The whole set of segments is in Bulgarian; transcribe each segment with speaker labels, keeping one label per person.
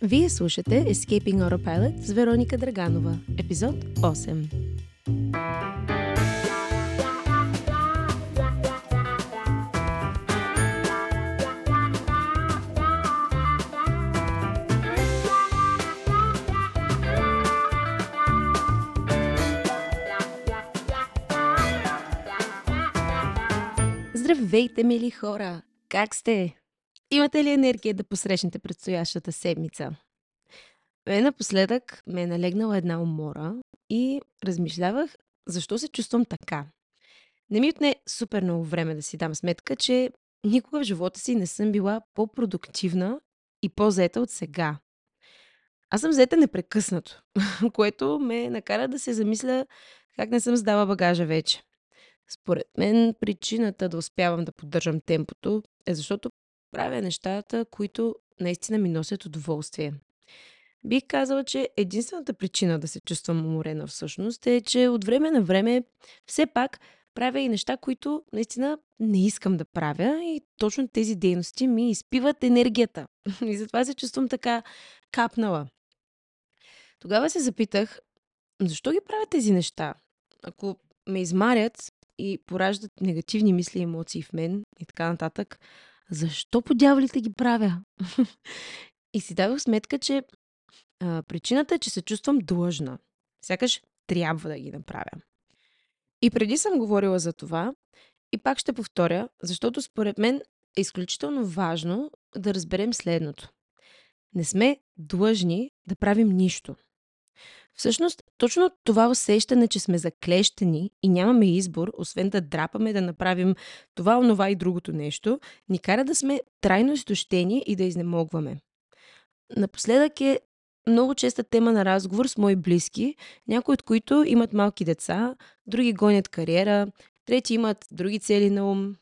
Speaker 1: Вие слушате Escaping Autopilot с Вероника Драганова, епизод 8. Здравейте, мили хора! Как сте? Имате ли енергия да посрещнете предстоящата седмица? Мен напоследък ме е налегнала една умора и размишлявах защо се чувствам така. Не ми отне супер много време да си дам сметка, че никога в живота си не съм била по-продуктивна и по-заета от сега. Аз съм заета непрекъснато, което ме накара да се замисля как не съм сдала багажа вече. Според мен причината да успявам да поддържам темпото е защото правя нещата, които наистина ми носят удоволствие. Бих казала, че единствената причина да се чувствам уморена всъщност е, че от време на време все пак правя и неща, които наистина не искам да правя и точно тези дейности ми изпиват енергията. И затова се чувствам така капнала. Тогава се запитах, защо ги правя тези неща? Ако ме измарят и пораждат негативни мисли и емоции в мен и така нататък, защо по дяволите ги правя? и си дадох сметка, че а, причината е, че се чувствам длъжна. Сякаш трябва да ги направя. И преди съм говорила за това, и пак ще повторя, защото според мен е изключително важно да разберем следното. Не сме длъжни да правим нищо. Всъщност, точно това усещане, че сме заклещени и нямаме избор, освен да драпаме да направим това, онова и другото нещо, ни кара да сме трайно изтощени и да изнемогваме. Напоследък е много честа тема на разговор с мои близки, някои от които имат малки деца, други гонят кариера, трети имат други цели на ум,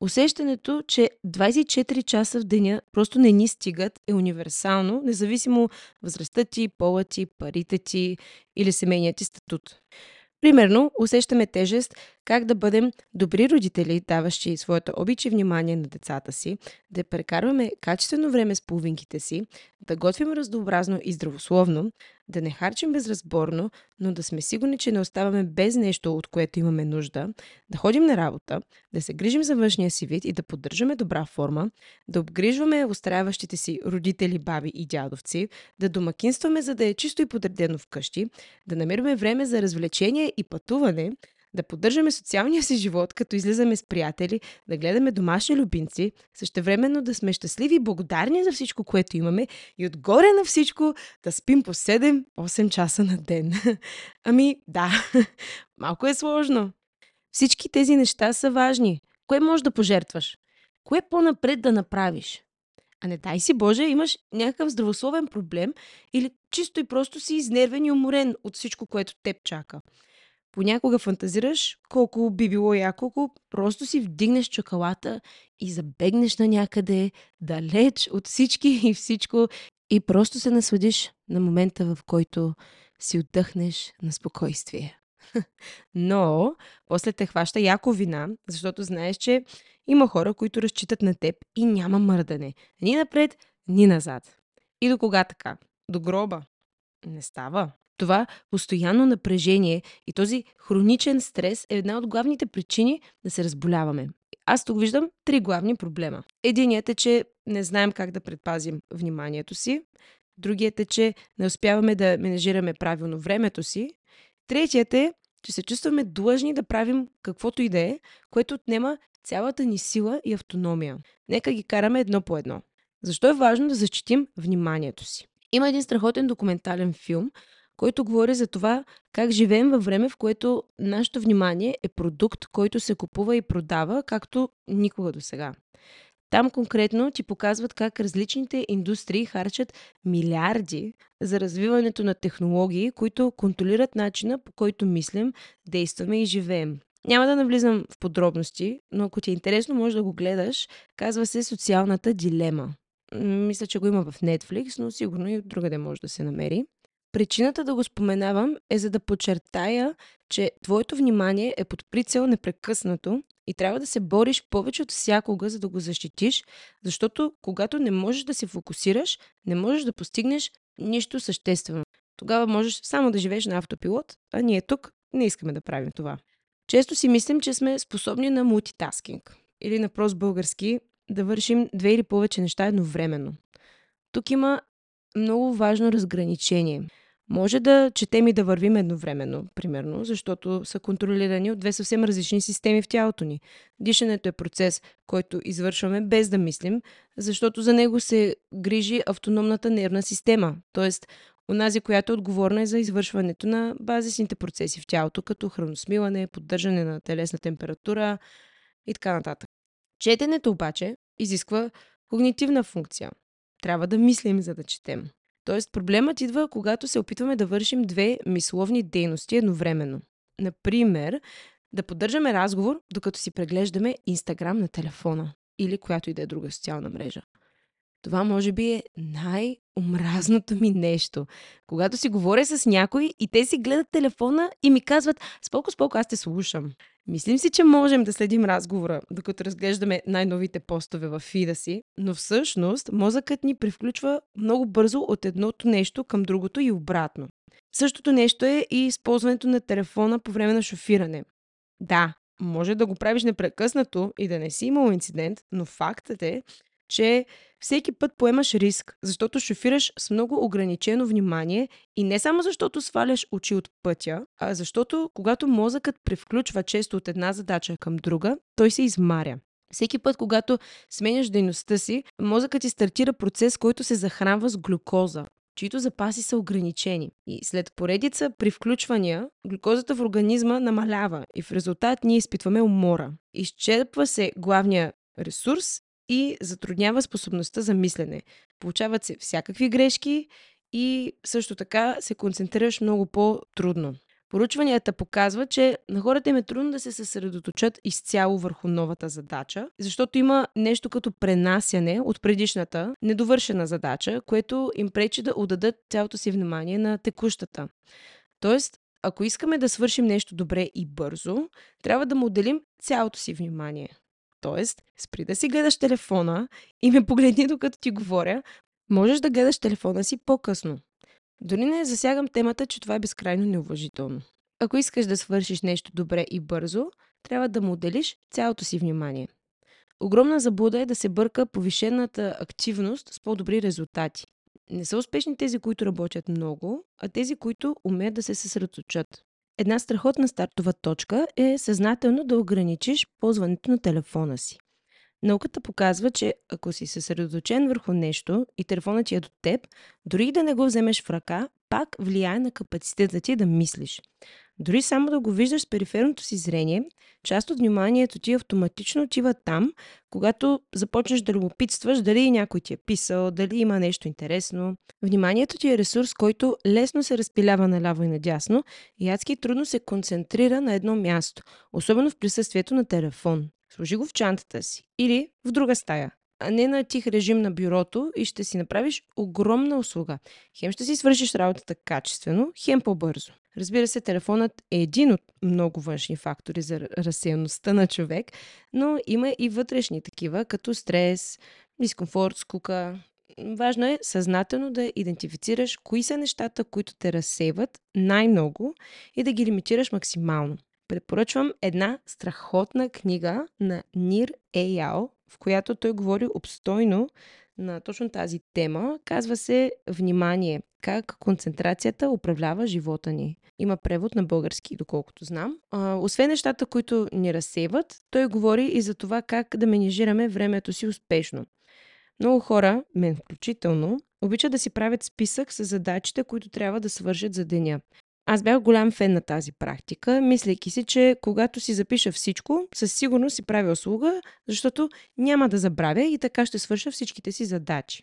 Speaker 1: Усещането, че 24 часа в деня просто не ни стигат е универсално, независимо възрастта ти, пола ти, парите ти или семейният ти статут. Примерно, усещаме тежест как да бъдем добри родители, даващи своята обич и внимание на децата си, да прекарваме качествено време с половинките си, да готвим разнообразно и здравословно, да не харчим безразборно, но да сме сигурни, че не оставаме без нещо, от което имаме нужда, да ходим на работа, да се грижим за външния си вид и да поддържаме добра форма, да обгрижваме устраяващите си родители, баби и дядовци, да домакинстваме, за да е чисто и подредено вкъщи, да намираме време за развлечение и пътуване, да поддържаме социалния си живот, като излизаме с приятели, да гледаме домашни любимци, същевременно да сме щастливи и благодарни за всичко, което имаме и отгоре на всичко да спим по 7-8 часа на ден. ами да, малко е сложно. Всички тези неща са важни. Кое можеш да пожертваш? Кое по-напред да направиш? А не дай си Боже, имаш някакъв здравословен проблем или чисто и просто си изнервен и уморен от всичко, което теб чака. Понякога фантазираш колко би било яко, ако просто си вдигнеш чоколата и забегнеш на някъде, далеч от всички и всичко и просто се насладиш на момента, в който си отдъхнеш на спокойствие. Но после те хваща яко вина, защото знаеш, че има хора, които разчитат на теб и няма мърдане. Ни напред, ни назад. И до кога така? До гроба. Не става. Това постоянно напрежение и този хроничен стрес е една от главните причини да се разболяваме. Аз тук виждам три главни проблема. Единият е, че не знаем как да предпазим вниманието си. Другият е, че не успяваме да менежираме правилно времето си. Третият е, че се чувстваме длъжни да правим каквото и да е, което отнема цялата ни сила и автономия. Нека ги караме едно по едно. Защо е важно да защитим вниманието си? Има един страхотен документален филм, който говори за това как живеем във време, в което нашето внимание е продукт, който се купува и продава, както никога до сега. Там конкретно ти показват как различните индустрии харчат милиарди за развиването на технологии, които контролират начина по който мислим, действаме и живеем. Няма да навлизам в подробности, но ако ти е интересно, може да го гледаш. Казва се Социалната дилема. Мисля, че го има в Netflix, но сигурно и другаде може да се намери. Причината да го споменавам е за да подчертая, че твоето внимание е под прицел непрекъснато И трябва да се бориш повече от всякога, за да го защитиш, защото когато не можеш да се фокусираш, не можеш да постигнеш нищо съществено. Тогава можеш само да живееш на автопилот, а ние тук не искаме да правим това. Често си мислим, че сме способни на мултитаскинг или на прост български да вършим две или повече неща едновременно. Тук има много важно разграничение. Може да четем и да вървим едновременно, примерно, защото са контролирани от две съвсем различни системи в тялото ни. Дишането е процес, който извършваме без да мислим, защото за него се грижи автономната нервна система, т.е. онази, която е отговорна за извършването на базисните процеси в тялото, като храносмилане, поддържане на телесна температура и така нататък. Четенето обаче изисква когнитивна функция. Трябва да мислим, за да четем. Тоест, проблемът идва, когато се опитваме да вършим две мисловни дейности едновременно. Например, да поддържаме разговор, докато си преглеждаме Инстаграм на телефона или която и да е друга социална мрежа. Това може би е най-омразното ми нещо. Когато си говоря с някой и те си гледат телефона и ми казват «Споко, споко, аз те слушам». Мислим си, че можем да следим разговора, докато разглеждаме най-новите постове в фида си, но всъщност мозъкът ни превключва много бързо от едното нещо към другото и обратно. Същото нещо е и използването на телефона по време на шофиране. Да, може да го правиш непрекъснато и да не си имал инцидент, но фактът е, че всеки път поемаш риск, защото шофираш с много ограничено внимание и не само защото сваляш очи от пътя, а защото когато мозъкът превключва често от една задача към друга, той се измаря. Всеки път, когато сменяш дейността си, мозъкът ти стартира процес, който се захранва с глюкоза, чието запаси са ограничени. И след поредица при включвания, глюкозата в организма намалява и в резултат ние изпитваме умора. Изчерпва се главния ресурс и затруднява способността за мислене. Получават се всякакви грешки и също така се концентрираш много по-трудно. Поручванията показват, че на хората им е трудно да се съсредоточат изцяло върху новата задача, защото има нещо като пренасяне от предишната недовършена задача, което им пречи да отдадат цялото си внимание на текущата. Тоест, ако искаме да свършим нещо добре и бързо, трябва да му отделим цялото си внимание. Тоест, спри да си гледаш телефона и ме погледни докато ти говоря, можеш да гледаш телефона си по-късно. Дори не засягам темата, че това е безкрайно неуважително. Ако искаш да свършиш нещо добре и бързо, трябва да му отделиш цялото си внимание. Огромна заблуда е да се бърка повишената активност с по-добри резултати. Не са успешни тези, които работят много, а тези, които умеят да се съсредоточат. Една страхотна стартова точка е съзнателно да ограничиш ползването на телефона си. Науката показва, че ако си съсредоточен върху нещо и телефонът ти е до теб, дори да не го вземеш в ръка, пак влияе на капацитета ти да мислиш. Дори само да го виждаш с периферното си зрение, част от вниманието ти автоматично отива там, когато започнеш да любопитстваш дали някой ти е писал, дали има нещо интересно. Вниманието ти е ресурс, който лесно се разпилява наляво и надясно и адски трудно се концентрира на едно място, особено в присъствието на телефон. Сложи го в чантата си или в друга стая, а не на тих режим на бюрото и ще си направиш огромна услуга. Хем ще си свършиш работата качествено, хем по-бързо. Разбира се, телефонът е един от много външни фактори за разсеяността на човек, но има и вътрешни такива, като стрес, дискомфорт, скука. Важно е съзнателно да идентифицираш кои са нещата, които те разсейват най-много и да ги лимитираш максимално. Препоръчвам една страхотна книга на Нир Еял, в която той говори обстойно на точно тази тема. Казва се Внимание как концентрацията управлява живота ни. Има превод на български, доколкото знам. А, освен нещата, които ни разсейват, той говори и за това как да менежираме времето си успешно. Много хора, мен включително, обичат да си правят списък с задачите, които трябва да свършат за деня. Аз бях голям фен на тази практика, мислейки си, че когато си запиша всичко, със сигурност си правя услуга, защото няма да забравя и така ще свърша всичките си задачи.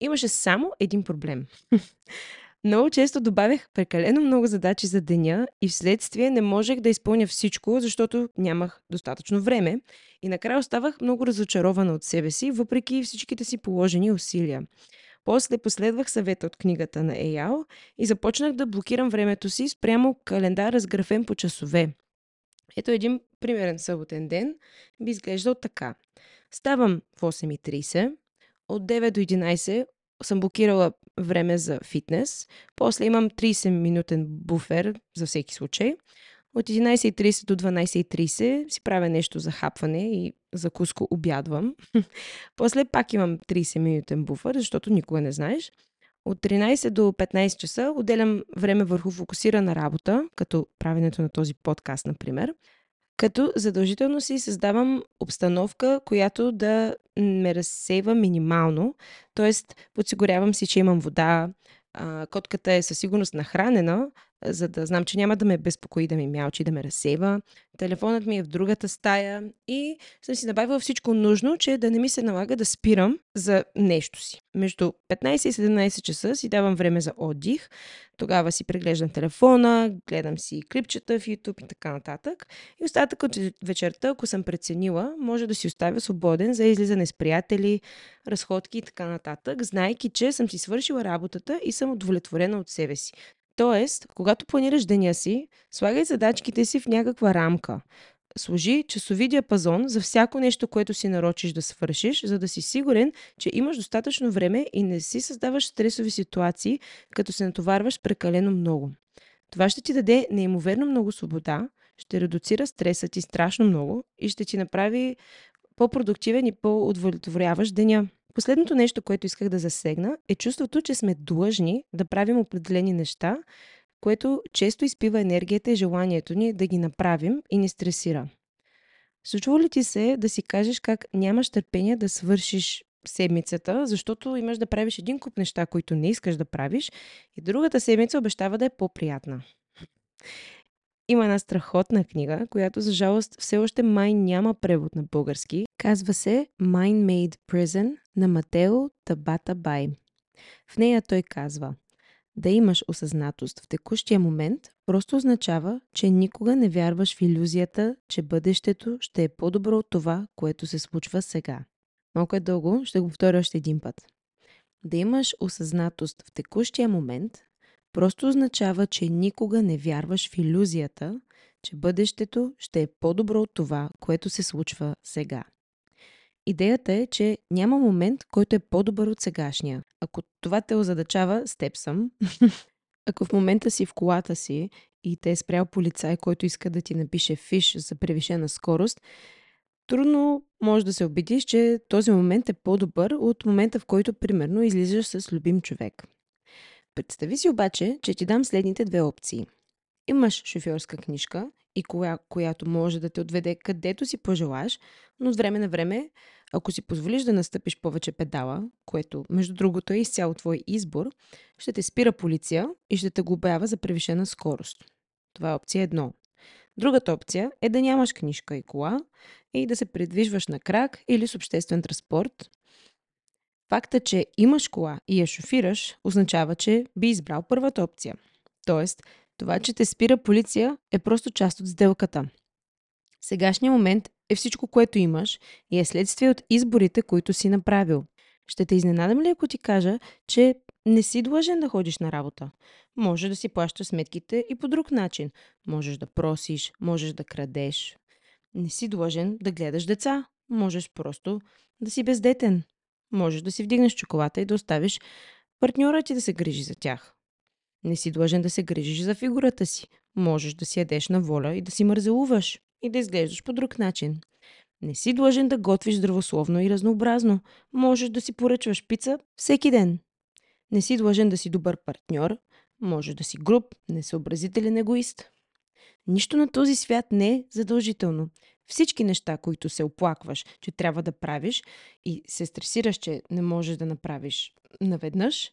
Speaker 1: Имаше само един проблем. много често добавях прекалено много задачи за деня и вследствие не можех да изпълня всичко, защото нямах достатъчно време. И накрая оставах много разочарована от себе си, въпреки всичките си положени усилия. После последвах съвета от книгата на Еял и започнах да блокирам времето си спрямо календар, разграфен по часове. Ето един примерен съботен ден би изглеждал така. Ставам в 8.30, от 9 до 11 съм блокирала време за фитнес, после имам 30-минутен буфер за всеки случай. От 11.30 до 12.30 си правя нещо за хапване и закуско обядвам. после пак имам 30-минутен буфер, защото никога не знаеш. От 13 до 15 часа отделям време върху фокусирана работа, като правенето на този подкаст, например, като задължително си създавам обстановка, която да ме разсейва минимално, т.е. подсигурявам си, че имам вода, котката е със сигурност нахранена, за да знам, че няма да ме безпокои, да ми мялчи, да ме разсейва. Телефонът ми е в другата стая и съм си набавила всичко нужно, че да не ми се налага да спирам за нещо си. Между 15 и 17 часа си давам време за отдих. Тогава си преглеждам телефона, гледам си клипчета в YouTube и така нататък. И остатък от вечерта, ако съм преценила, може да си оставя свободен за излизане с приятели, разходки и така нататък, знайки, че съм си свършила работата и съм удовлетворена от себе си. Тоест, когато планираш деня си, слагай задачките си в някаква рамка. Сложи часови диапазон за всяко нещо, което си нарочиш да свършиш, за да си сигурен, че имаш достатъчно време и не си създаваш стресови ситуации, като се натоварваш прекалено много. Това ще ти даде неимоверно много свобода, ще редуцира стреса ти страшно много и ще ти направи по-продуктивен и по-удовлетворяващ деня. Последното нещо, което исках да засегна, е чувството, че сме длъжни да правим определени неща, което често изпива енергията и желанието ни да ги направим и ни стресира. Случва ли ти се да си кажеш как нямаш търпение да свършиш седмицата, защото имаш да правиш един куп неща, които не искаш да правиш и другата седмица обещава да е по-приятна? Има една страхотна книга, която за жалост все още май няма превод на български. Казва се Mind Made Prison на Матео Табата Бай. В нея той казва Да имаш осъзнатост в текущия момент просто означава, че никога не вярваш в иллюзията, че бъдещето ще е по-добро от това, което се случва сега. Малко е дълго, ще го повторя още един път. Да имаш осъзнатост в текущия момент просто означава, че никога не вярваш в иллюзията, че бъдещето ще е по-добро от това, което се случва сега. Идеята е, че няма момент, който е по-добър от сегашния. Ако това те озадачава, с теб съм. Ако в момента си в колата си и те е спрял полицай, който иска да ти напише фиш за превишена скорост, трудно може да се убедиш, че този момент е по-добър от момента, в който, примерно, излизаш с любим човек. Представи си обаче, че ти дам следните две опции. Имаш шофьорска книжка и коя, която може да те отведе където си пожелаш, но от време на време, ако си позволиш да настъпиш повече педала, което между другото е изцяло твой избор, ще те спира полиция и ще те глобява за превишена скорост. Това е опция едно. Другата опция е да нямаш книжка и кола и да се придвижваш на крак или с обществен транспорт. Факта, че имаш кола и я шофираш, означава, че би избрал първата опция. Тоест, това, че те спира полиция, е просто част от сделката. Сегашният момент е всичко, което имаш и е следствие от изборите, които си направил. Ще те изненадам ли, ако ти кажа, че не си длъжен да ходиш на работа? Може да си плащаш сметките и по друг начин. Можеш да просиш, можеш да крадеш. Не си длъжен да гледаш деца. Можеш просто да си бездетен. Можеш да си вдигнеш чоколата и да оставиш партньора ти да се грижи за тях. Не си длъжен да се грижиш за фигурата си. Можеш да си ядеш на воля и да си мързелуваш и да изглеждаш по друг начин. Не си длъжен да готвиш здравословно и разнообразно. Можеш да си поръчваш пица всеки ден. Не си длъжен да си добър партньор. Можеш да си груб, несъобразителен егоист. Нищо на този свят не е задължително. Всички неща, които се оплакваш, че трябва да правиш и се стресираш, че не можеш да направиш наведнъж,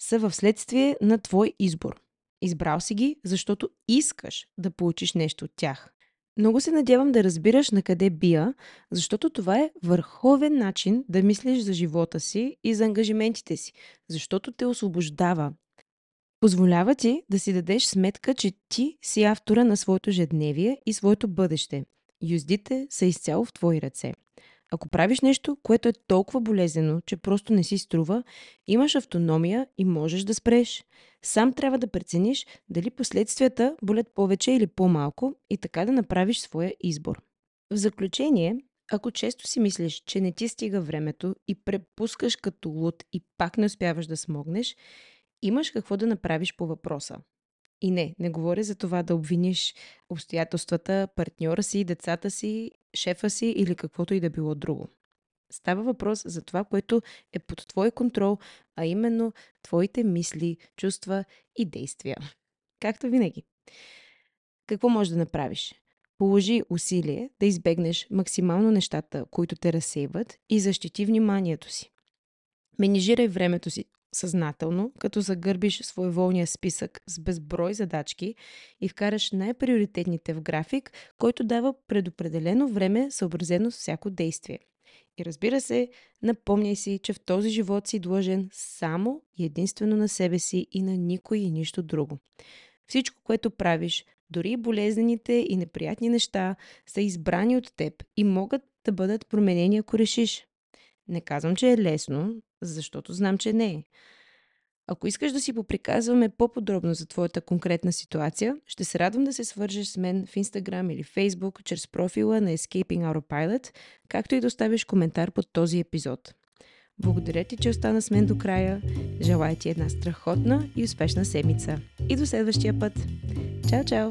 Speaker 1: са в следствие на твой избор. Избрал си ги, защото искаш да получиш нещо от тях. Много се надявам да разбираш на къде бия, защото това е върховен начин да мислиш за живота си и за ангажиментите си, защото те освобождава. Позволява ти да си дадеш сметка, че ти си автора на своето ежедневие и своето бъдеще. Юздите са изцяло в твои ръце. Ако правиш нещо, което е толкова болезнено, че просто не си струва, имаш автономия и можеш да спреш. Сам трябва да прецениш дали последствията болят повече или по-малко и така да направиш своя избор. В заключение, ако често си мислиш, че не ти стига времето и препускаш като луд и пак не успяваш да смогнеш, имаш какво да направиш по въпроса. И не, не говоря за това да обвиниш обстоятелствата, партньора си, децата си, шефа си или каквото и да било друго. Става въпрос за това, което е под твой контрол, а именно твоите мисли, чувства и действия. Както винаги. Какво можеш да направиш? Положи усилие да избегнеш максимално нещата, които те разсейват и защити вниманието си. Менижирай времето си съзнателно, като загърбиш своеволния списък с безброй задачки и вкараш най-приоритетните в график, който дава предопределено време съобразено с всяко действие. И разбира се, напомняй си, че в този живот си длъжен само и единствено на себе си и на никой и нищо друго. Всичко, което правиш, дори болезнените и неприятни неща, са избрани от теб и могат да бъдат променени, ако решиш. Не казвам, че е лесно, защото знам, че не е. Ако искаш да си поприказваме по-подробно за твоята конкретна ситуация, ще се радвам да се свържеш с мен в Instagram или Facebook чрез профила на Escaping Autopilot, както и да оставиш коментар под този епизод. Благодаря ти, че остана с мен до края. Желая ти една страхотна и успешна седмица. И до следващия път. Чао, чао!